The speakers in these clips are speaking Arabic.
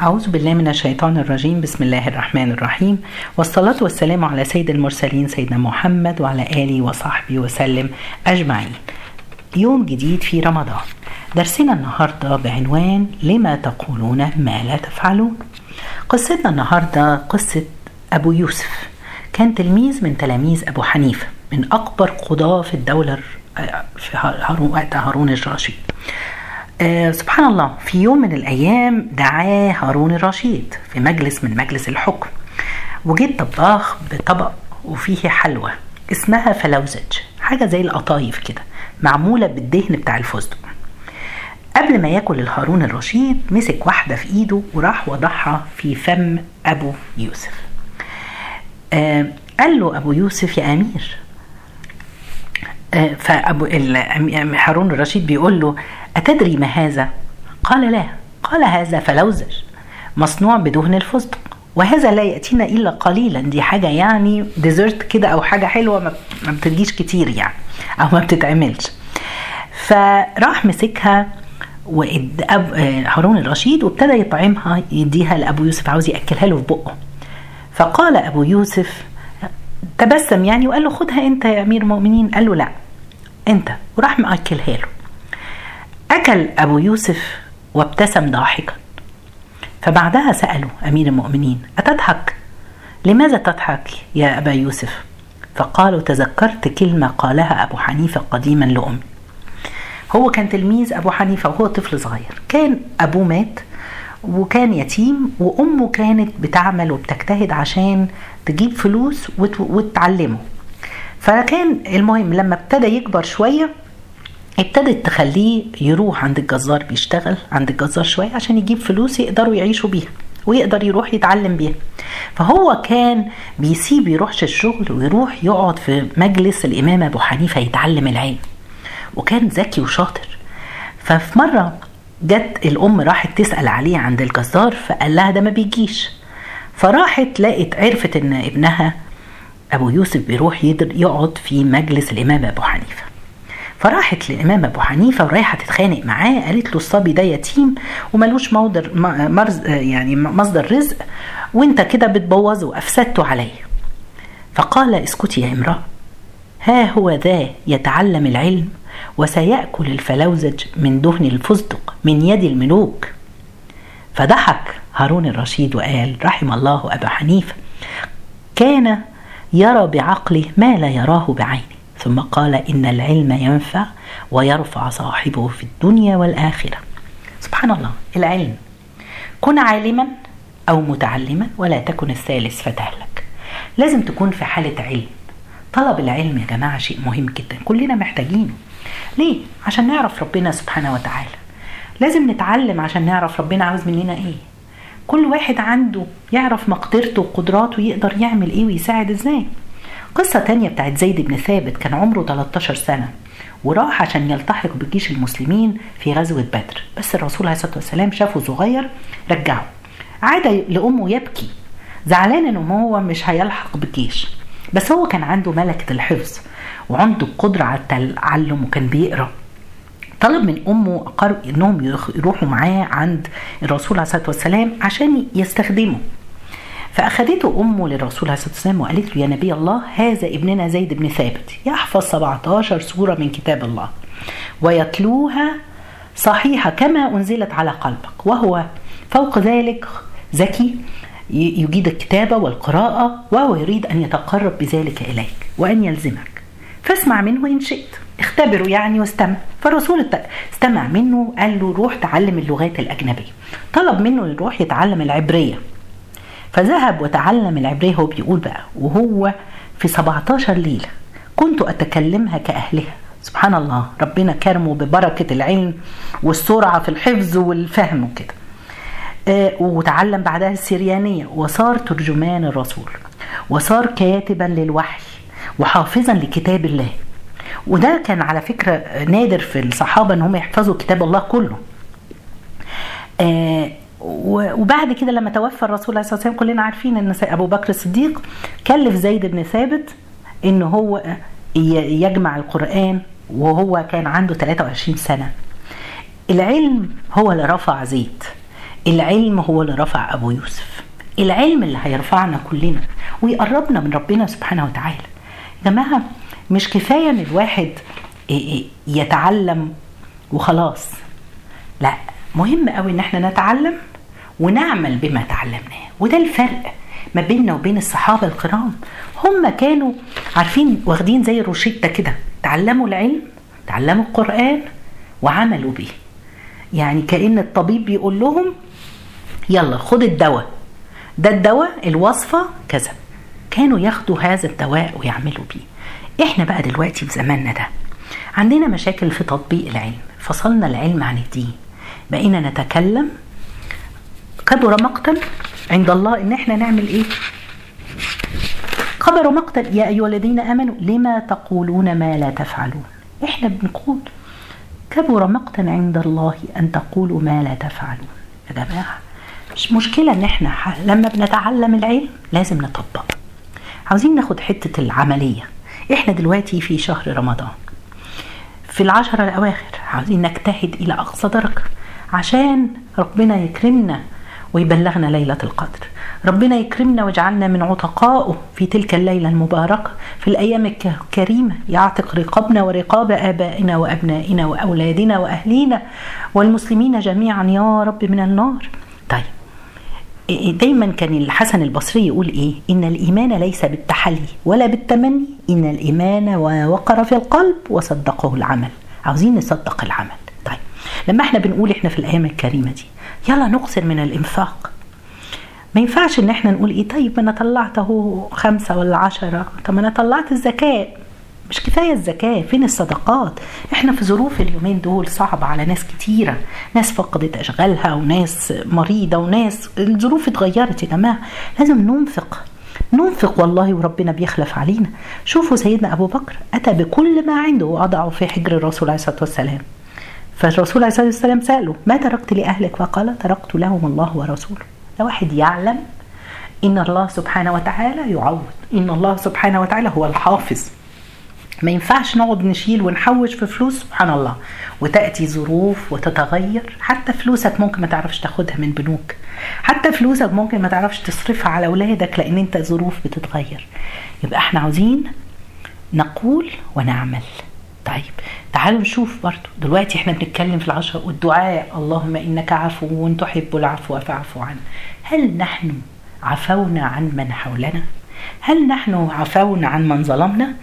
أعوذ بالله من الشيطان الرجيم. بسم الله الرحمن الرحيم. والصلاة والسلام على سيد المرسلين سيدنا محمد وعلى آله وصحبه وسلم أجمعين. يوم جديد في رمضان. درسنا النهاردة بعنوان لما تقولون ما لا تفعلون؟ قصتنا النهاردة قصة أبو يوسف. كان تلميذ من تلاميذ أبو حنيفة من أكبر قضاة في الدولة في هارون وقت هارون الرشيد. آه سبحان الله في يوم من الأيام دعاه هارون الرشيد في مجلس من مجلس الحكم. وجد طباخ بطبق وفيه حلوى اسمها فلوزج حاجة زي القطايف كده معمولة بالدهن بتاع الفستق. قبل ما ياكل الهارون الرشيد مسك واحدة في إيده وراح وضعها في فم أبو يوسف. آه قال له أبو يوسف يا أمير. آه فأبو هارون الرشيد بيقول له أتدري ما هذا؟ قال لا قال هذا فلوزج مصنوع بدهن الفستق. وهذا لا يأتينا إلا قليلا. دي حاجة يعني ديزرت كده أو حاجة حلوة ما بتجيش كتير يعني أو ما بتتعملش. فراح مسكها هارون الرشيد وابتدى يطعمها يديها لأبو يوسف عاوز يأكلها له في بقه. فقال أبو يوسف تبسم يعني وقال له خدها أنت يا أمير المؤمنين. قال له لا أنت. وراح مأكلها له. أكل أبو يوسف وابتسم ضاحكا فبعدها سألوا أمير المؤمنين أتضحك؟ لماذا تضحك يا أبا يوسف؟ فقالوا تذكرت كلمة قالها أبو حنيفة قديما لأمي هو كان تلميذ أبو حنيفة وهو طفل صغير كان أبوه مات وكان يتيم وأمه كانت بتعمل وبتجتهد عشان تجيب فلوس وتعلمه فكان المهم لما ابتدى يكبر شوية ابتدت تخليه يروح عند الجزار بيشتغل عند الجزار شوية عشان يجيب فلوس يقدروا يعيشوا بيها ويقدر يروح يتعلم بيها. فهو كان بيسيب يروحش الشغل ويروح يقعد في مجلس الإمام أبو حنيفة يتعلم العلم. وكان ذكي وشاطر. ففي مرة جت الأم راحت تسأل عليه عند الجزار فقال لها ده ما بيجيش. فراحت لقت عرفت إن ابنها أبو يوسف بيروح يقعد في مجلس الإمام أبو حنيفة. فراحت للإمام أبو حنيفة ورايحة تتخانق معاه قالت له الصبي ده يتيم وملوش مصدر مرز يعني مصدر رزق وإنت كده بتبوظه وأفسدته عليا. فقال اسكتي يا امرأة. ها هو ذا يتعلم العلم وسيأكل الفلوزج من دهن الفستق من يد الملوك. فضحك هارون الرشيد وقال رحم الله أبا حنيفة كان يرى بعقله ما لا يراه بعينه. ثم قال إن العلم ينفع ويرفع صاحبه في الدنيا والآخرة. سبحان الله العلم. كن عالما أو متعلما ولا تكن الثالث فتهلك لازم تكون في حالة علم. طلب العلم يا جماعة شيء مهم جدا. كلنا محتاجينه. ليه؟ عشان نعرف ربنا سبحانه وتعالى. لازم نتعلم عشان نعرف ربنا عاوز مننا إيه. كل واحد عنده يعرف مقدرته وقدراته يقدر يعمل إيه ويساعد إزاي. قصة تانية بتاعت زيد بن ثابت كان عمره 13 سنة وراح عشان يلتحق بجيش المسلمين في غزوة بدر بس الرسول عليه الصلاة والسلام شافه صغير رجعه عاد لأمه يبكي زعلان إن هو مش هيلحق بالجيش بس هو كان عنده ملكة الحفظ وعنده القدرة على التعلم وكان بيقرأ طلب من أمه إنهم يروحوا معاه عند الرسول عليه الصلاة والسلام عشان يستخدمه. فأخذته أمه للرسول عليه الصلاة والسلام وقالت له يا نبي الله هذا ابننا زيد بن ثابت يحفظ 17 سورة من كتاب الله ويتلوها صحيحة كما أنزلت على قلبك وهو فوق ذلك ذكي يجيد الكتابة والقراءة وهو يريد أن يتقرب بذلك إليك وأن يلزمك فاسمع منه إن شئت اختبره يعني واستمع. فالرسول استمع منه قال له روح تعلم اللغات الأجنبية. طلب منه يروح يتعلم العبرية. فذهب وتعلم العبرية هو بيقول بقى وهو في 17 ليلة كنت أتكلمها كأهلها. سبحان الله ربنا كرمه ببركة العلم والسرعة في الحفظ والفهم وكده. آه وتعلم بعدها السريانية. وصار ترجمان الرسول وصار كاتبا للوحي وحافظا لكتاب الله. وده كان على فكرة نادر في الصحابة ان هم يحفظوا كتاب الله كله. آه وبعد كده لما توفى الرسول عليه الصلاة والسلام كلنا عارفين إن أبو بكر الصديق كلف زيد بن ثابت إن هو يجمع القرآن وهو كان عنده 23 سنة. العلم هو اللي رفع زيد. العلم هو اللي رفع أبو يوسف. العلم اللي هيرفعنا كلنا. ويقربنا من ربنا سبحانه وتعالى. يا جماعة مش كفاية إن الواحد يتعلم وخلاص. لا مهم قوي إن إحنا نتعلم ونعمل بما تعلمناه. وده الفرق ما بيننا وبين الصحابة الكرام. هم كانوا عارفين واخدين زي روشيتا كده. تعلموا العلم تعلموا القرآن وعملوا به يعني كأن الطبيب بيقول لهم يلا خد الدواء. ده الدواء الوصفة كذا. كانوا ياخدوا هذا الدواء ويعملوا بيه. إحنا بقى دلوقتي في زماننا ده عندنا مشاكل في تطبيق العلم. فصلنا العلم عن الدين. بقينا نتكلم كبر مقتا عند الله إن إحنا نعمل إيه؟ كبر مقتا يا أيها الذين آمنوا لما تقولون ما لا تفعلون؟ إحنا بنقول كبر مقتا عند الله أن تقولوا ما لا تفعلون. يا جماعة مش مشكلة إن إحنا لما بنتعلم العلم لازم نطبق. عاوزين ناخد حتة العملية. إحنا دلوقتي في شهر رمضان. في العشرة الأواخر عاوزين نجتهد إلى أقصى درجة عشان ربنا يكرمنا ويبلغنا ليلة القدر. ربنا يكرمنا ويجعلنا من عتقائه في تلك الليلة المباركة في الأيام الكريمة يعتق رقابنا ورقاب آبائنا وأبنائنا وأولادنا وأهلينا والمسلمين جميعا. يا رب من النار. طيب دايما كان الحسن البصري يقول إيه؟ إن الإيمان ليس بالتحلي ولا بالتمني إن الإيمان وقر في القلب وصدقه العمل. عاوزين نصدق العمل. طيب لما إحنا بنقول إحنا في الأيام الكريمة دي يلا نقصر من الإنفاق. ما ينفعش إن إحنا نقول إيه طيب أنا طلعت اهو خمسة ولا عشرة. طب أنا طلعت الزكاة. مش كفاية الزكاة فين الصدقات؟ إحنا في ظروف اليومين دول صعبة على ناس كتيرة. ناس فقدت أشغالها وناس مريضة وناس الظروف اتغيرت يا جماعة. لازم ننفق. ننفق والله وربنا بيخلف علينا. شوفوا سيدنا أبو بكر أتى بكل ما عنده ووضعه في حجر الرسول عليه الصلاة والسلام. فالرسول عليه الصلاة والسلام سأله ما تركت لأهلك؟ فقال تركت لهم الله ورسوله. ده واحد يعلم إن الله سبحانه وتعالى يعوض إن الله سبحانه وتعالى هو الحافظ. ما ينفعش نقعد نشيل ونحوش في فلوس سبحان الله. وتأتي ظروف وتتغير. حتى فلوسك ممكن ما تعرفش تاخدها من بنوك. حتى فلوسك ممكن ما تعرفش تصرفها على أولادك لأن أنت ظروف بتتغير. يبقى إحنا عاوزين نقول ونعمل. طيب تعالوا نشوف برضو. دلوقتي إحنا بنتكلم في العشر والدعاء. اللهم إنك عفو تحب العفو فاعف عنه هل نحن عفونا عن من حولنا؟ هل نحن عفونا عن من ظلمنا؟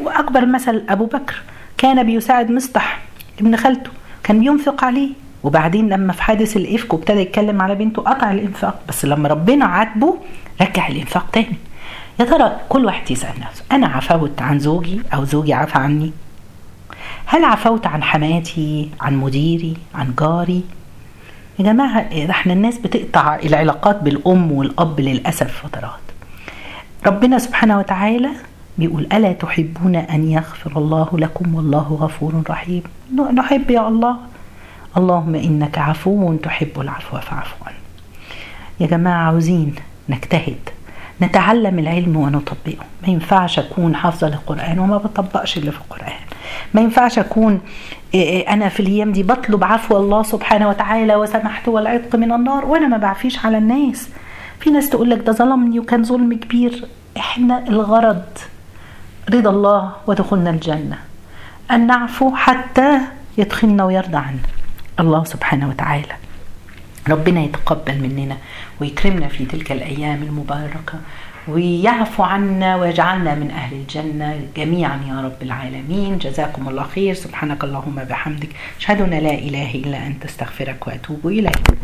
وأكبر مثل أبو بكر. كان بيساعد مصطح ابن خالته. كان بينفق عليه. وبعدين لما في حادث الإفك وابتدى يتكلم على بنته قطع الإنفاق. بس لما ربنا عاتبه رجع الإنفاق تاني. يا ترى كل واحد يسأل نفسه أنا عفوت عن زوجي أو زوجي عفى عني؟ هل عفوت عن حماتي عن مديري عن جاري؟ يا جماعة إحنا الناس بتقطع العلاقات بالأم والأب للأسف فترات. ربنا سبحانه وتعالى بيقول ألا تحبون أن يغفر الله لكم والله غفور رحيم. نحب يا الله. اللهم إنك عفو تحب العفو فاعف يا جماعة عاوزين نجتهد نتعلم العلم ونطبقه. ما ينفعش أكون حافظة للقرآن وما بطبقش اللي في القرآن. ما ينفعش أكون أنا في الأيام دي بطلب عفو الله سبحانه وتعالى وسمحته والعتق من النار وأنا ما بعفيش على الناس. في ناس تقول لك ده ظلمني وكان ظلم كبير. إحنا الغرض رضا الله ودخولنا الجنة. أن نعفو حتى يدخلنا ويرضى عنا الله سبحانه وتعالى. ربنا يتقبل مننا ويكرمنا في تلك الأيام المباركة. ويعفو عنا ويجعلنا من أهل الجنة جميعا يا رب العالمين. جزاكم الله خير. سبحانك اللهم بحمدك. أشهد أن لا إله إلا أنت. أستغفرك وأتوب إليك.